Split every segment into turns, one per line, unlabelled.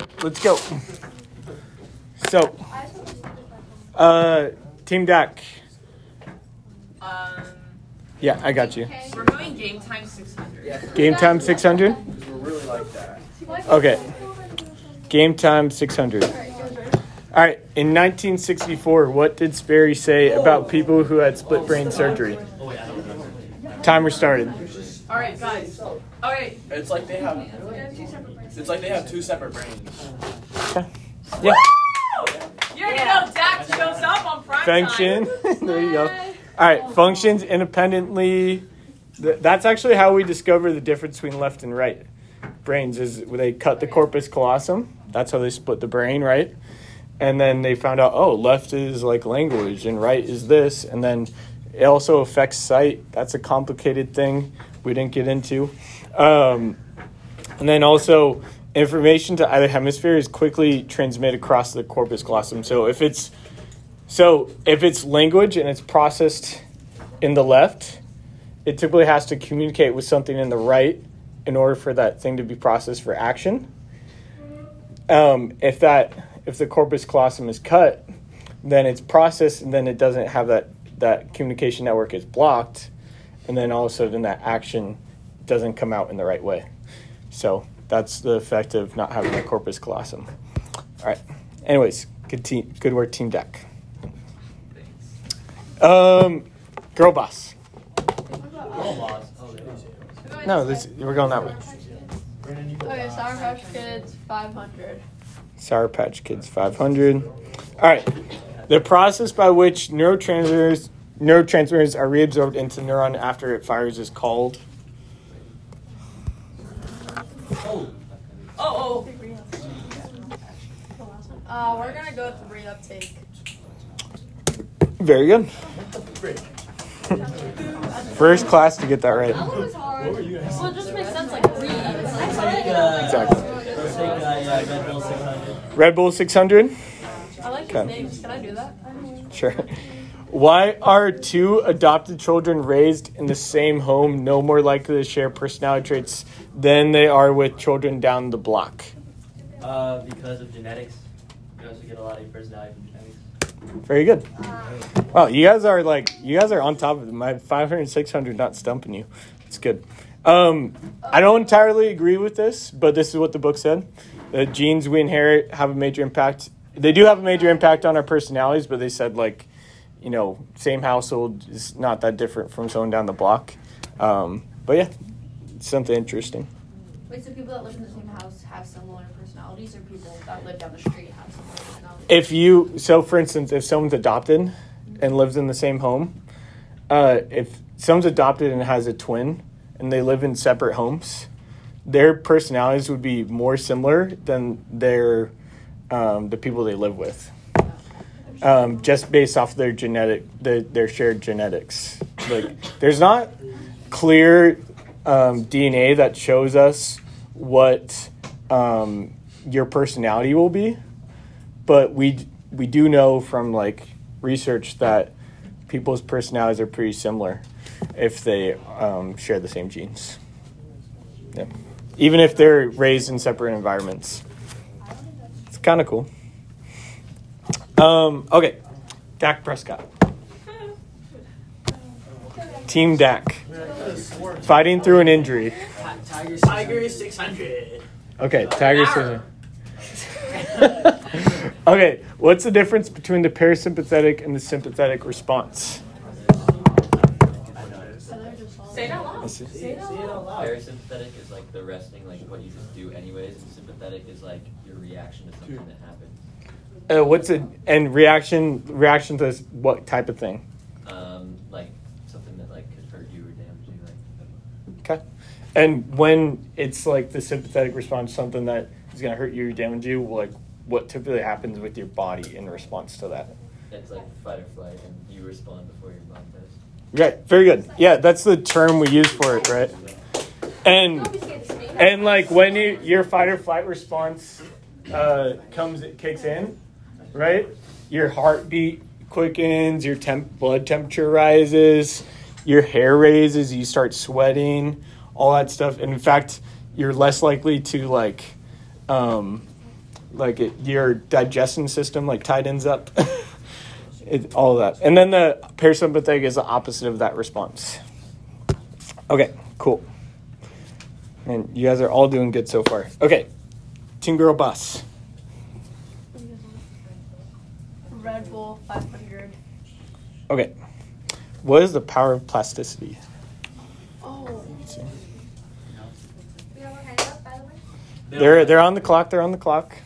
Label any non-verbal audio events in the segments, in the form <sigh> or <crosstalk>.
right, let's go. So, uh, Team Dak.
Um,
Yeah, I got you.
we're going game time 600.
Game time 600?
We're really like that.
Okay. Game time 600. All right, in 1964, what did Sperry say about people who had split brain surgery? Timer started.
All right, guys. All right.
It's like they have. It's like they have two separate brains.
Yeah.
You already know Dak shows up on prime
Function.
time. <laughs>
there you go. All right, functions independently. Th- That's actually how we discover the difference between left and right brains. Is they cut the corpus callosum. That's how they split the brain, right? And then they found out, oh, left is like language and right is this, and then it also affects sight. That's a complicated thing we didn't get into. Um, and then also, information to either hemisphere is quickly transmitted across the corpus callosum. So if it's so if it's language and it's processed in the left, it typically has to communicate with something in the right in order for that thing to be processed for action. Um, if that if the corpus callosum is cut, then it's processed and then it doesn't have that that communication network is blocked, and then all of a sudden that action doesn't come out in the right way. So that's the effect of not having a corpus callosum. All right. Anyways, good team, good work, team deck. Um, girl boss. No, this we're going that way.
Okay, Sour Patch Kids 500.
Sour Patch Kids 500. All right. The process by which neurotransmitters neurotransmitters are reabsorbed into neuron after it fires is called.
Oh, oh.
Uh, we're gonna go with reuptake.
Very good. <laughs> First class to get that right.
That one was hard. Well, it just makes sense, like re.
Exactly.
Let's uh, yeah, Red Bull 600.
Red Bull 600.
I like
Okay.
names. Can I do that?
Sure. Why are two adopted children raised in the same home no more likely to share personality traits than they are with children down the block?
Uh, because of genetics. You also get a lot of personality from genetics.
Very good. Wow, you guys are like you guys are on top of it. My 500 600 not stumping you. It's good. Um, I don't entirely agree with this, but this is what the book said. The genes we inherit have a major impact. They do have a major impact on our personalities, but they said like, you know, same household is not that different from someone down the block. Um, but yeah, something interesting.
Wait, so people that live in the same house have similar or people that live down the street have
if you so for instance if someone's adopted and lives in the same home uh, if someone's adopted and has a twin and they live in separate homes their personalities would be more similar than their um, the people they live with. Um, just based off their genetic the, their shared genetics. Like there's not clear um, dna that shows us what um, your personality will be but we we do know from like research that people's personalities are pretty similar if they um, share the same genes. Yeah. Even if they're raised in separate environments. It's kind of cool. Um, okay, Dak Prescott. Team Dak. Fighting through an injury.
Tiger 600.
Okay, Tiger Scissor. <laughs> okay, what's the difference between the parasympathetic and the sympathetic response?
Say it out loud. Say it out loud.
Parasympathetic is like the resting, like what you just do anyways, and sympathetic is like your reaction to something that happened.
Uh, what's it? And reaction reaction to this- what type of thing?
Um, like something that like could hurt you or damage you, like.
Okay. And when it's like the sympathetic response, something that is going to hurt you or damage you, like what typically happens with your body in response to that?
It's like fight or flight, and you respond before your body does.
Right. Very good. Yeah, that's the term we use for it, right? And and like when you, your fight or flight response uh, comes, it kicks in, right? Your heartbeat quickens, your temp, blood temperature rises, your hair raises, you start sweating, all that stuff. And in fact, you're less likely to like um, like it, your digestion system, like tightens up. <laughs> it, all of that, and then the parasympathetic is the opposite of that response. Okay, cool. And you guys are all doing good so far. Okay, Team Girl Boss.
Red Bull 500.
Okay, what is the power of plasticity?
Oh.
Let's see.
We have our hands up, by the way.
They're they're on the clock. They're on the clock.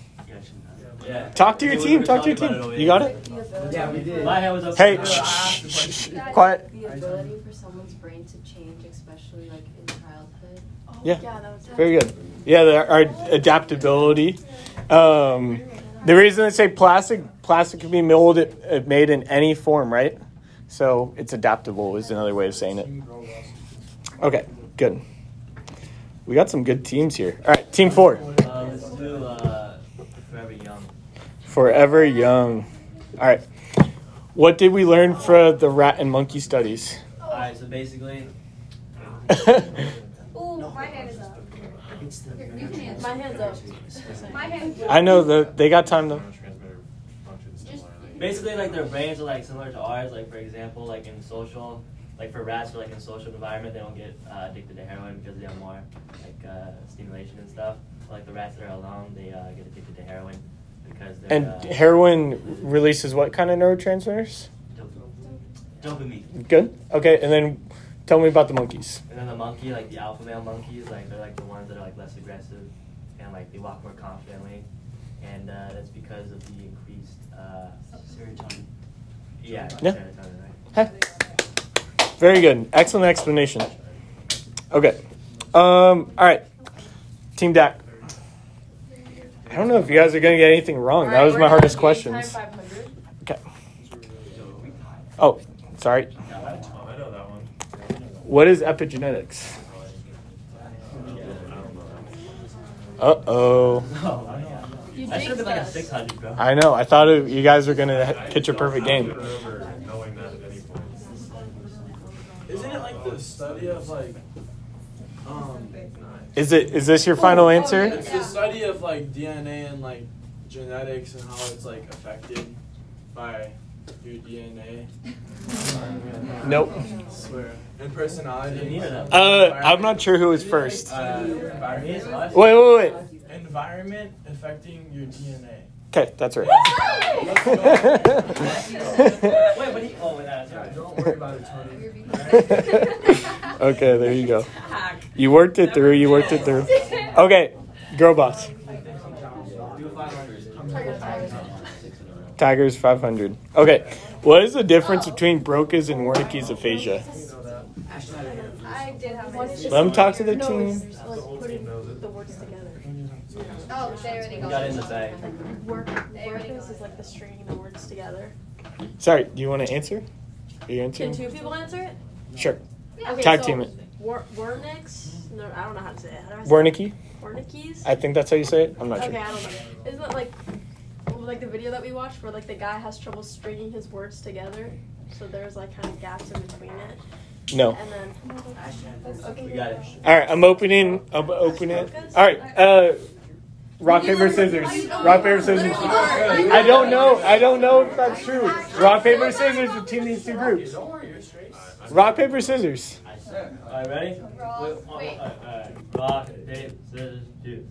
Yeah.
Talk to your team. Talk to your team. You got it.
Yeah, we did. My hand was up.
Hey, shh, shh, shh, shh, quiet.
The ability for someone's brain to change, especially like in childhood.
Oh,
Yeah.
Yeah, that was
Very good. Yeah, the, our adaptability. Um, the reason they say plastic, plastic can be molded, uh, made in any form, right? So it's adaptable is another way of saying it. Okay, good. We got some good teams here. All right, team four.
Uh, let's do uh, Forever Young.
Forever young. All right. What did we learn from the rat and monkey studies?
Alright, so basically, <laughs>
Ooh, my hand is up. Here, You can answer.
My hand's up.
My hand.
I know that they got time though.
basically like their brains are like similar to ours. Like for example, like in social, like for rats, or like in social environment, they don't get uh, addicted to heroin because they have more like uh, stimulation and stuff. Like the rats that are alone, they uh, get addicted to heroin because they're
And
uh,
heroin releases what kind of neurotransmitters?
dopamine.
Good. Okay, and then tell me about the monkeys.
And then the monkey, like the alpha male monkeys, like they're like the ones that are like less aggressive and like they walk more confidently, and uh, that's because of the increased uh, serotonin. Yeah,
Yeah.
serotonin, right?
Hey. Very good. Excellent explanation. Okay. Um, all right. Team Dak. I don't know if you guys are going to get anything wrong. That was my hardest questions. Okay. Oh, sorry. What is epigenetics? Uh oh.
I should have been like a 600, bro.
I know. I thought it, you guys were going to pitch a perfect game.
Isn't it like the study of like, um,
Is it? Is this your final answer?
it's the study of like DNA and like genetics and how it's like affected by your DNA.
Nope.
I swear. And personality.
Uh, I'm not sure who was first.
Uh, environment.
Wait, wait, wait.
environment affecting your DNA.
Okay, that's right.
Wait, but he. Oh, wait, that's.
Don't worry about it, Tony. <laughs>
okay, there you go. You worked it through. You worked it through. Okay, girl boss. Tigers 500. Okay, what is the difference between Broca's and Wernicke's aphasia?
I did have my
Let them talk to the team.
it's like putting the words together.
Oh, they already got
got it
it.
in the bag.
Work, workers is like the stringing the words together.
Sorry, do you want to answer? Are you answering?
Can two people answer it?
Sure.
Okay,
Tag
so
team it.
War- Warnicks? No, I don't know how to say it. How do I say
Wernicke?
it? Warnickies?
I think that's how you say it. I'm not
Okay,
sure.
I don't know. Isn't it like like the video that we watched where like the guy has trouble stringing his words together? So there's like kind of gaps in between it.
No.
And then okay.
We got it.
All right, I'm opening. I'm opening it. All right. Uh, rock paper scissors. Rock paper scissors. I don't know. I don't know if that's true. Rock paper scissors between these two groups. Rock paper scissors.
Alright, ready? Wait.
Wait.
Alright, rock, paper, scissors, shoot.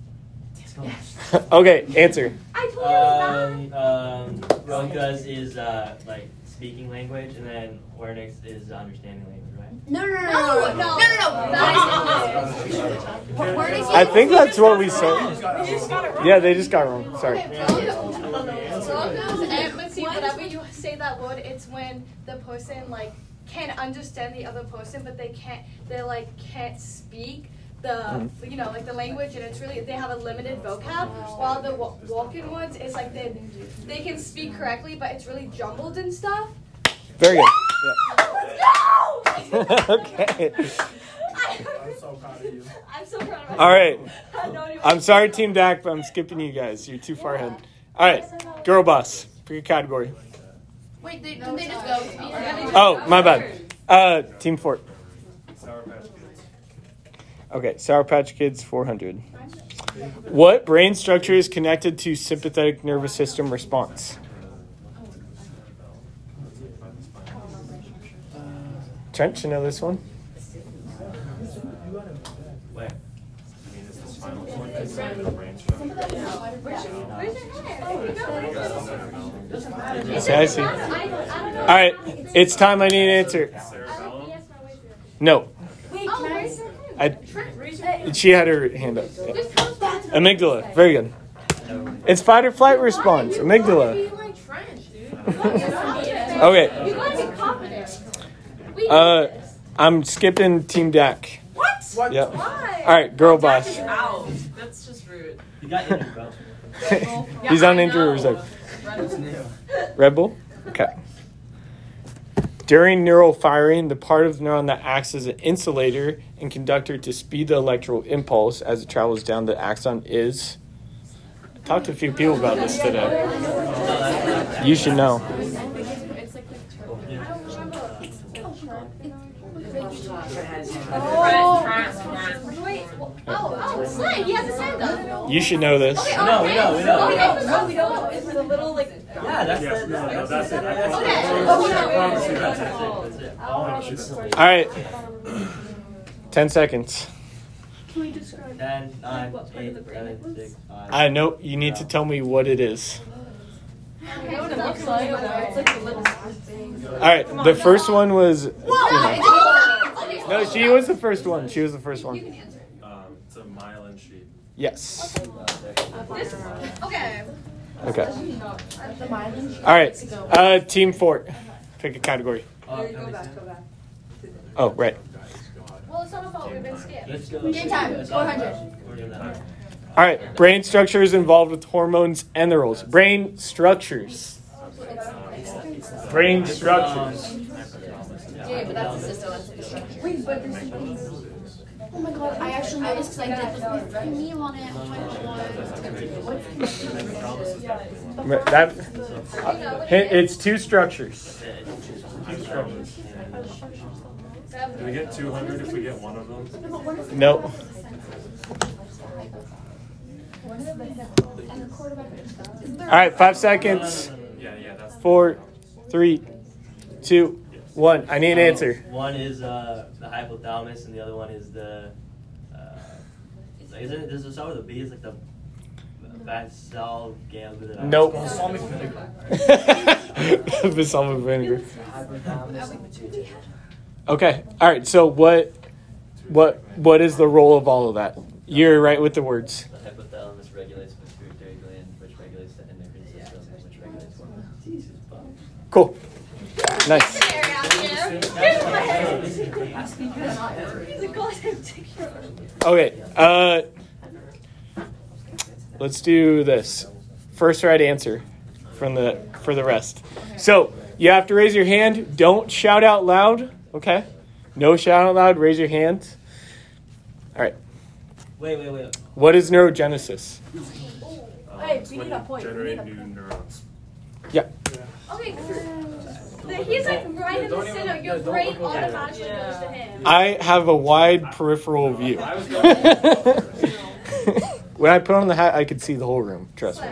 <laughs>
okay, answer.
I told you it was
Um, um, Broca's is uh, like speaking language, and then Wernicke's is understanding language, right?
No, no, no, no, no, no, no, no. Where is <laughs>
I think that's what we said.
You just got it wrong.
Yeah, they just got wrong. Sorry.
And, but see, whenever you say that word, it's when the person like can understand the other person, but they can't. They like can't speak the mm-hmm. you know like the language, and it's really they have a limited vocab. While the wa- walk-in ones is like they they can speak correctly, but it's really jumbled and stuff.
Very good.
Let's go!
Yeah. <laughs> okay. <laughs>
I'm so proud of you.
I'm so proud of myself.
All right. <laughs>
I had no idea what
I'm sorry. Team Dak, but I'm skipping you guys. You're too far ahead. All right, girl boss for your category.
Wait, they, didn't they just go?
Oh, my bad. Uh, Team Fort. Okay, Sour Patch Kids 400. What brain structure is connected to sympathetic nervous system response? Trent, you know this one?
Where?
See, I see. All right, it's time. I need an answer. No, I. She had her hand up. Yeah. Amygdala. Very good. It's fight or flight response. Amygdala. Okay.
You gotta be confident.
Uh. I'm skipping Team Dak.
What?
Yep. All right, girl boss.
That's just rude.
You got injured, bro. <laughs>
He's
Yeah,
on
I
injury
know.
reserve.
It's.
Red Bull? Okay. During neural firing, the part of the neuron that acts as an insulator and conductor to speed the electrical impulse as it travels down the axon is. I talked to a few people about this today. You should know.
It's like the
Oh. Wait. Oh, oh, He has his hand up.
You should know this.
Okay,
No, we know, we know.
Okay, no, we don't. It's the little like.
Yeah, that's the, that's,
that's it.
That's
Okay.
it.
Oh, we know.
That's it. That's it. That's it. Oh,
All right. 10 seconds.
Ten, nine, eight, seven, six, five.
I know you need to tell me what it is.
You know what it looks like? It's like the little thing.
All right. The first one was.
Whoa.
No, she was the first one. She was the first one.
Um, it's a myelin sheath.
Yes.
Okay.
Okay. All right. Uh, team Fort. Pick a category.
Oh, come back.
Oh, right.
Well, it's not about we've been scared.
Let's go.
Game time.
Let's
400.
We're doing that.
All right. Brain structures involved with hormones and the roles. Brain structures. Brain structures.
Yeah, but that's the system. That's the structure. Wait, but there's something. Oh my god, I actually know this because I did this with me on it. What? <laughs>
That. Uh, Hint, it's two structures.
Do we get 200 if we get one of them?
Nope. All right. Five seconds.
Yeah, yeah, that's
Four, three, two, one. I need an answer.
One is uh, the hypothalamus, and the other one is the. Uh, isn't it? Does it start with a B? It's like the basal ganglia.
Nope. Balsamic vinegar. <laughs> Okay. All right. So what, what, what is the role of all of that? You're right with the words.
The hypothalamus regulates the pituitary gland, which regulates the endocrine system, which regulates hormones.
Cool. Nice. Okay. Uh, let's do this. First right answer from the for the rest. So you have to raise your hand. Don't shout out loud. Okay. No shout out loud. Raise your hand. All right.
Wait, wait, wait.
What is neurogenesis?
Hey,
it's
we need a point.
Generate new neurons.
Yeah.
Okay. The- He's like right in the center. Your brain automatically goes to him.
I have a wide peripheral view. <laughs> when I put on the hat, I could see the whole room. Trust me.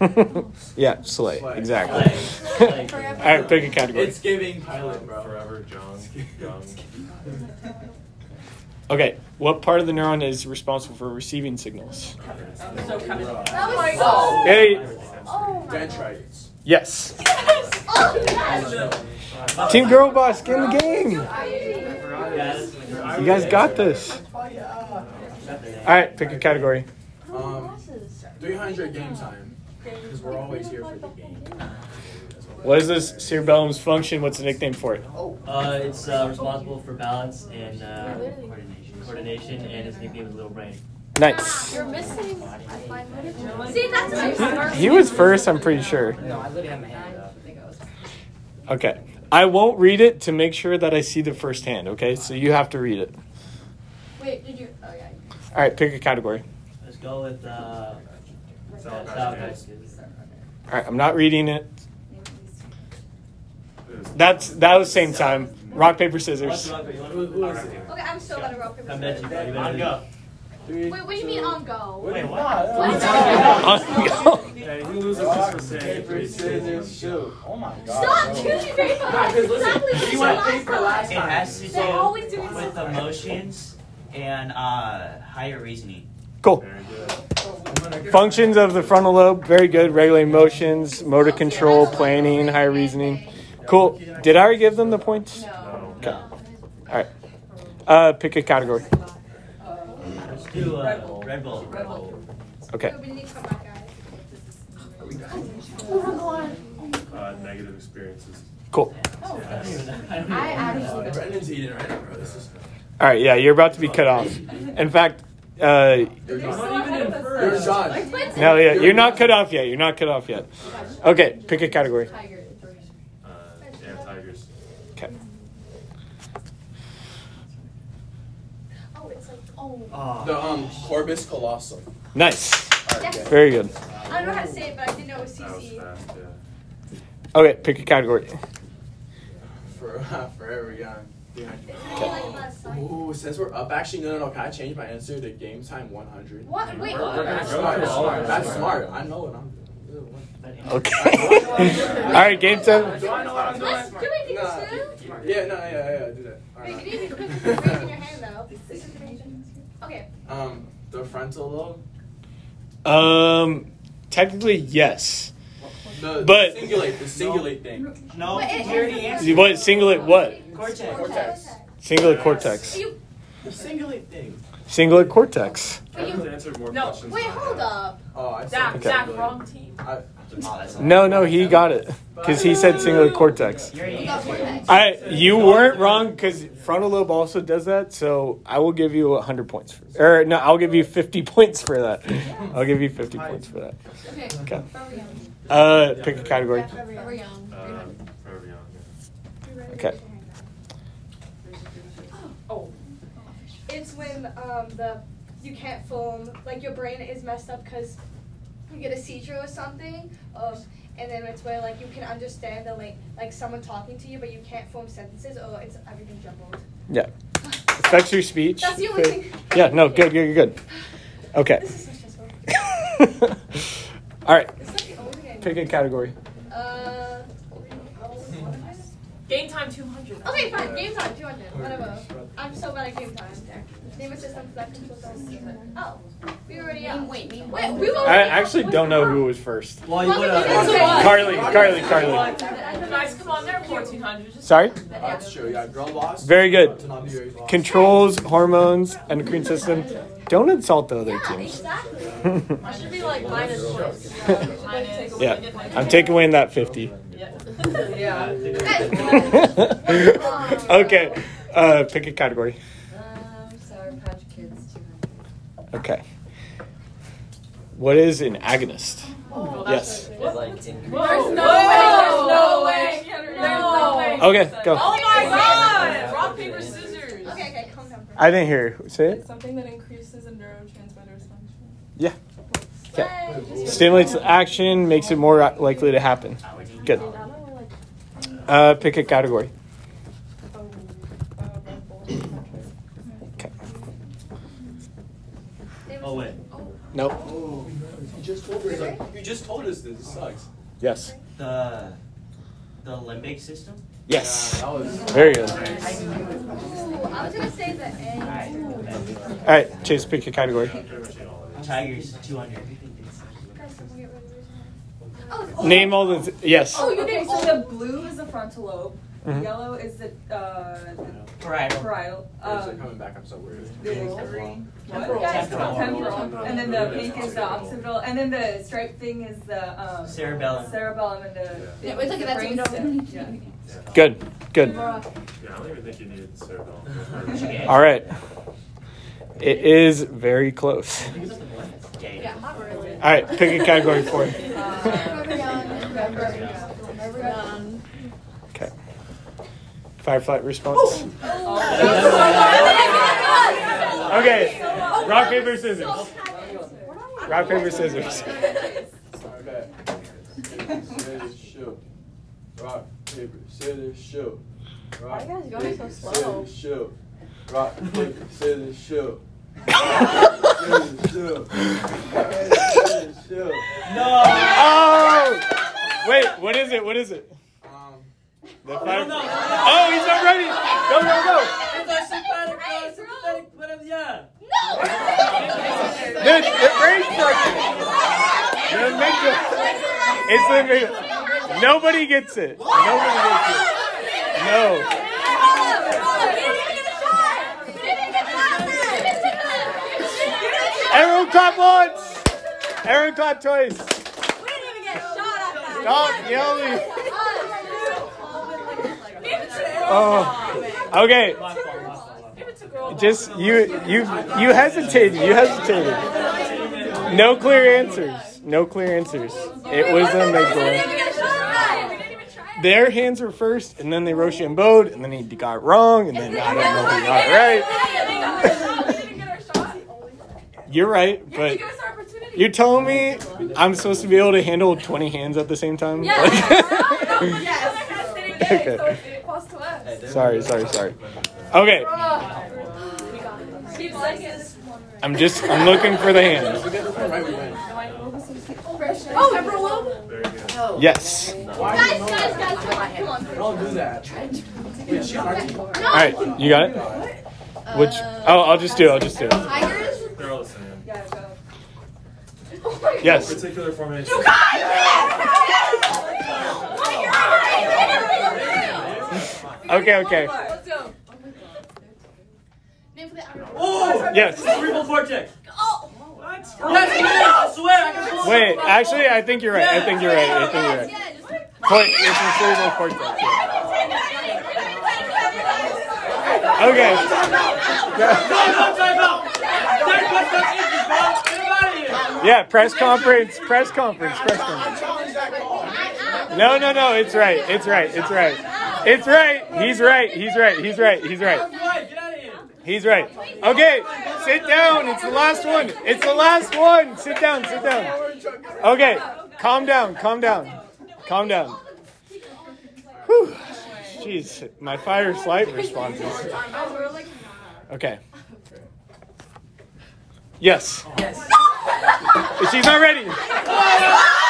Okay. <laughs>
yeah, slay. Exactly.
Like,
All right, pick a category.
It's giving pilot, bro.
Forever John Young. <laughs>
Okay, what part of the neuron is responsible for receiving signals?
So.
That was so.
Hey,
Oh my.
Dendrites.
Yes.
Oh yes.
Team Girl Boss, get in the game. You guys got this. All right, pick a category.
Um, 300 game time. Because we're always here for the game.
What is this cerebellum's function? What's the nickname for it?
Uh, it's uh, responsible for balance and uh, coordination, and its nickname is Little Brain.
Nice.
You're missing.
See, that's nice.
He was first, I'm pretty sure. No, I literally have my hand up. Okay. I won't read it to make sure that I see the first hand, okay? So you have to read it.
Wait, did you? Oh yeah.
All right, pick a category.
Let's go with uh,
South
South
Africa.
All right, I'm not reading it. That's that was same time. Rock paper scissors.
What's wrong with you?
Who, who is it?
Okay, I'm still bad at rock paper scissors.
at you, bro. You better go.
Three,
Wait, what do you mean
two-
on go?
Wait,
Wait,
what?
what?
Hey, you losers just for
Paper, scissors, shoot. Oh my god.
Stop
bro.
choosing paper.
Nah, 'cause listen,
Exactly
we
what
went
last time.
It has to do with
something.
emotions and uh, higher reasoning.
Cool. Functions of the frontal lobe, very good. Regulating motions, motor control, planning, higher reasoning. Cool. Did I already give them the points?
No.
Okay. All right. Uh, pick a category.
Let's do uh, Red Bull.
Okay.
We need to come back, guys.
Uh, negative experiences.
Cool.
I actually
Brendan's eating right now, bro. This is.
All right. Yeah, you're about to be cut off. In fact, uh,
You're
Not even in first.
John.
no, yeah, you're not cut off yet. You're not cut off yet. Okay. Pick a category.
Uh, yeah, tigers.
Okay.
Oh, it's like,
Oh.
The um corpus callosum.
Nice.
Alright, good.
Very good.
I don't know how to say it, but I didn't know it was
That was fast, yeah.
Okay. Pick a category.
For <laughs> uh, forever uh, young. Yeah.
Isn't it like last night?
Ooh, since we're up, actually, no, no, no. Can I change my answer to game time 100?
What? Wait.
We're- we're gonna
That's
go
smart.
for
That's smart. That's smart. I know what I'm doing.
Okay. <laughs> <laughs> All right. Game time.
Do I know what I'm doing?
Let's do it,
Yeah, no, yeah, yeah, do that.
Wait,
Alright.
you need to put raising your hand, though. This is raising. Okay.
Um, the frontal lobe.
Um, technically yes.
The,
But-
the cingulate, the cingulate thing.
No,
Wait, it-
you already answered.
What singlet? What?
Cortex.
Cortex.
Singular cortex.
You,
The cingulate thing.
Singular cortex.
I have to answer more
No,
questions.
wait, hold up.
Oh, I
Zach,
said
Zach, wrong team.
I,
that's
No, no, he got it because he said singular cortex.
You already
You got
answered.
cortex.
I, you weren't wrong because frontal lobe also does that. So I will give you hundred points. For, or no, I'll give you fifty <laughs> points for that. I'll give you fifty points for that.
Okay.
Okay. Uh, pick a category. Okay.
Oh,
It's when um the you can't form like your brain is messed up because you get a seizure or something. Um, and then it's where like you can understand the like like someone talking to you, but you can't form sentences or it's everything jumbled.
Yeah. Affects your speech.
That's the only thing. <laughs>
Yeah. No. Good. Good. Good. Okay.
This is so stressful. <laughs>
All right.
It's not the only thing. I
Pick a category.
Uh.
game time 200.
Okay, fine. Game time, 200. Whatever. I'm so bad at game time. Name a system that controls us. Oh, we already
Name,
out.
wait, name
Wait, we were
I actually don't know who was first.
Well, you
Well,
would have.
Carly. Carly. Carly.
Guys, come on, they're 1400.
Sorry.
That's true. Yeah, girl lost.
Very good.
To not be very lost.
Controls, hormones, endocrine system. Don't insult the other
Yeah,
teams.
exactly. <laughs>
I should be like minus points. Minus.
yeah, I'm taking away that 50.
Yeah. <laughs> <laughs>
okay, uh, pick a category. Okay. What is an agonist?
Oh,
Yes.
It's like
There's no way. There's no way. There's no way.
Okay, go.
Oh my god! Rock, paper, scissors.
Okay, okay, calm down.
I didn't hear. Say it.
It's something that increases a neurotransmitter's function.
Yeah. Okay. Stimulates action, makes it more likely to happen. Good. Uh, pick a category.
Oh, uh, Red Bull.
Okay.
Oh wait.
Nope.
Oh, you just told us. Like, you just told us this. This sucks.
Yes.
The the limbic system.
Yes.
Yeah, that was.
Very good.
Ooh, I was gonna say the eh, A.
All right, Chase, pick a category.
Pretty much in all of it.
Tigers, two hundred.
Guys, someone get rid of yours. Oh.
Name all the. Th- yes.
Oh, you okay, so the blue is the frontal lobe,
Mhm.
yellow is the, uh, the
Parietal.
parietal,
Where's it
um,
coming back? I'm so weird.
the green,
Temporal.
what?
Temporal.
Temporal, and then the pink is the occipital, and then the striped thing is the, um,
Cerebellum.
cerebellum and the.
Yeah, wait, look at that,
brain
so we don't-
Good. Good.
Yeah, I don't even think you needed the cerebellum. <laughs>
All right. It is very close.
Yeah, not really.
All right, pick a category for it.
Forever young. Forever young.
Okay. Fireflight response.
Oh.
Okay. Rock, paper, scissors. Rock, paper, scissors.
Okay. Scissors, shoot. Rock, paper, scissors, shoot. Rock,
Why are you guys going
paper,
so slow?
Scissors, shoot. Rock, paper, scissors, shoot. Rock,
Oh! Wait, what is it? What is it? The five. Oh, he's not ready. Go, go, go. The, the brain structure. The amygdala. It's the amygdala. Nobody gets it. Nobody gets it. No. Everyone clap once. Everyone clap twice. Stop yelling. Oh. Okay. Just you you you hesitated. You hesitated. No clear answers. No clear answers. It was the amygdala. Their hands were first, and then they Rochambeaued, and then he got wrong, and then I don't know if he got right. You're right, but you're telling me I'm supposed to be able to handle 20 hands at the same time? <laughs> <laughs> okay. Sorry, sorry, sorry. Okay. I'm just I'm looking for the hands.
we get this one right, we win.
Oh, everyone.
Yes.
Guys, guys, guys, come on, come on.
Don't do that. Wait, she on our team?
All right, you got it. Which? Oh, I'll just do it. I'll just do it.
Tigers?
They're all the same.
Yes.
Particular formation.
Okay. Okay.
Let's go.
Oh name for the
Oh!
Yes.
Cerebral cortex.
Oh,
What? Yes, I swear I can pull it.
Wait. Actually, I think you're right. I think you're right. I think you're right.
yeah, just
Point. It's a cerebral cortex. Okay.
No, no, time out. Third question is easy, bro. Get him out of here.
Yeah. Press conference. Press conference. Press conference. No, no, no. It's right. It's right. It's right. It's right. He's right. He's right. He's right. He's right.
Right, get out.
He's right. Okay, sit down. It's the last one. It's the last one. Sit down. Sit down. Okay, calm down. Calm down. Calm down. Whew. Jeez, my fire flight responses. Okay. Yes.
Yes.
She's not ready. <laughs>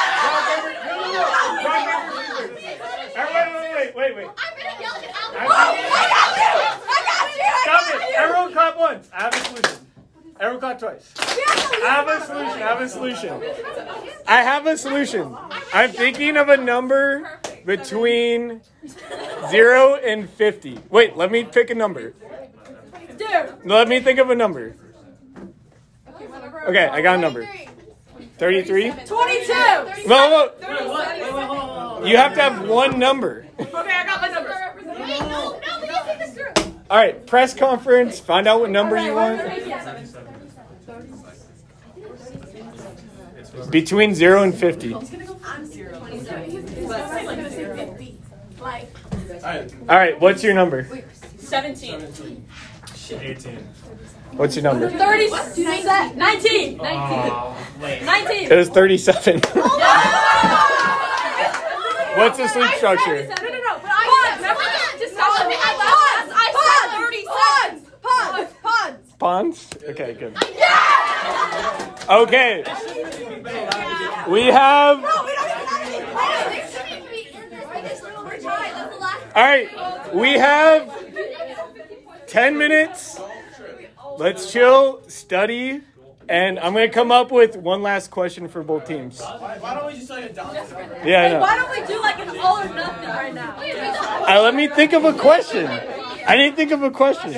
Wait, wait, wait, wait, wait.
I'm gonna yell it out.
Stop it! Everyone clap once. I have a solution. Everyone clap twice. I have a solution. I have a solution. I have a solution. I'm thinking of a number between zero and fifty. Wait, let me pick a number. Let me think of a number. Okay, I got a number. Thirty-three.
22.
No, no.
Wait, what? Wait, wait, hold on, hold on.
You have to have one number.
Okay, I got my number.
Wait, no, no, we didn't think this through.
All right, press conference. Find out what number you want. Between zero and fifty.
Alright,
what's your number?
17.
18.
What's your number?
30. 19. 19.
Wait.
19.
It was thirty-seven. What's the sleep structure?
No, no, no. But I said, remember this discussion we had last I said 30 seconds. Pons. Pons.
Ponds? Okay, good. Okay. We have. All right. We have 10 minutes. Let's chill, study, and I'm going to come up with one last question for both teams.
why, why don't we just like a down
Yeah, I know.
Why don't we do like an all or nothing right now?
Uh, let me think of a question. I didn't think of a question.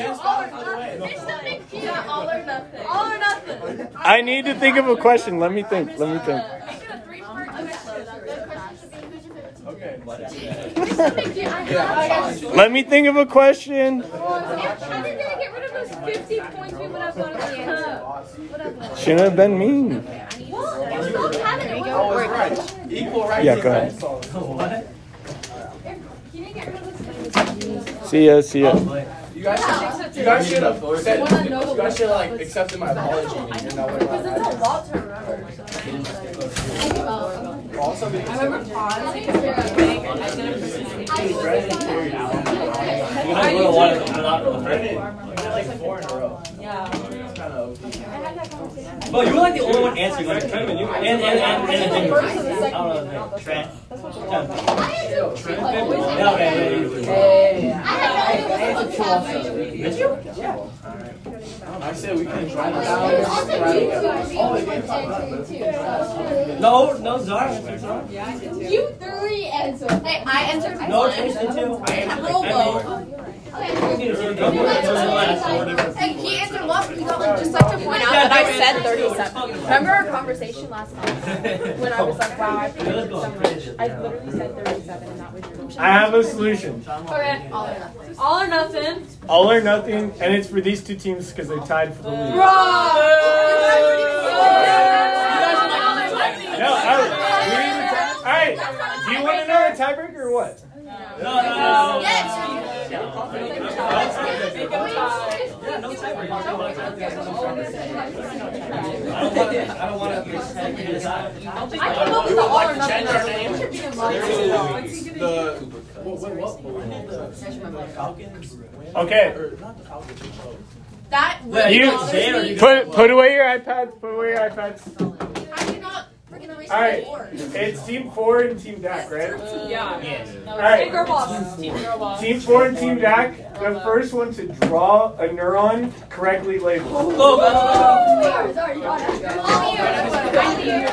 All or nothing. All or nothing.
I need to think of a question. Let me think. Let me think. Let me think of a question. Shouldn't have been mean. Yeah, go ahead. See ya. See ya.
You guys, you guys should have said, you guys should have like accepted my apology. and you know, like, Also, because
You gotta go to one and not the first.
like four in a row.
Yeah.
It's kind of OP.
Well, you were like the only one answering. Like, and and and and, and, and, and,
First and the
I
second.
don't know his name. Trent.
That's what
Trent.
Trent.
Okay,
Did you? I said we can try to
No, no, Zara.
Yeah, I did too.
You three answered. Hey, I answered.
No, Trace did too.
Robo. Just like to point out that I said 37. Remember our conversation last month when I was like, wow, I predicted so much. I literally said 37, and that was your.
I have a solution.
Okay.
All or nothing.
All or nothing.
All or nothing, and it's for these two teams because they're tied for the lead. No, I, we need a tie- all right. Do you want to know a tiebreaker or what?
No, no, no.
Yes.
I don't want to pretend to decide.
I came up with the all or nothing.
The what what what what the Falcons?
Okay.
Or not the Falcons. but
That
Wait,
You-
bothers me.
you-
Put put away your iPads. Put away your iPads.
How do you not freaking erase
All
the
right.
board?
It's team four and team Dak, right?
Yeah.
Yes.
All right.
Girl. Team girl boss.
Team four and team Dak. The first one to draw a neuron correctly labeled.
Go, go,
Sorry, sorry, you got it. Come here.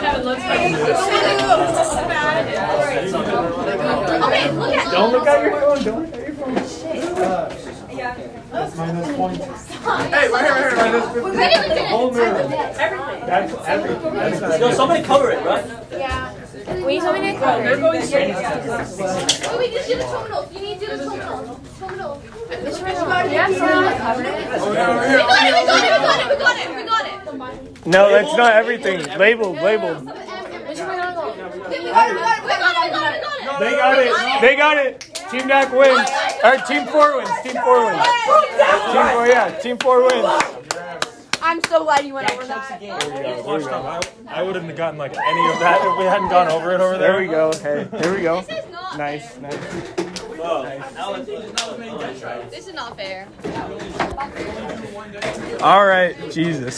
Okay, look at
Don't look at your phone. Don't look at your phone.
Uh, Yeah.
Minus points.
Hey, right here, right here.
We really
The whole neuron.
Everything.
That's everything. That's not
Yo, somebody cover it, right?
Will you tell me next time?
They're going straight.
Wait, wait, just do the terminal. You need to do the terminal. Terminal.
Yes, We got it,
we got it, we got it, we got it. we got it.
No, that's not everything. Labeled, labeled.
Which one are we going? We got it, we got it, we got it, we got it, we got it.
They got it. They got it. Team Dak wins. Or team four wins. Team four wins. Team four, yeah. Team four wins.
I'm so glad you went over that.
Watch time. I, I wouldn't have gotten like any of that if we hadn't gone over it over
There
there.
we go. Hey, here we go. Nice, nice.
This is not fair.
All right, Jesus.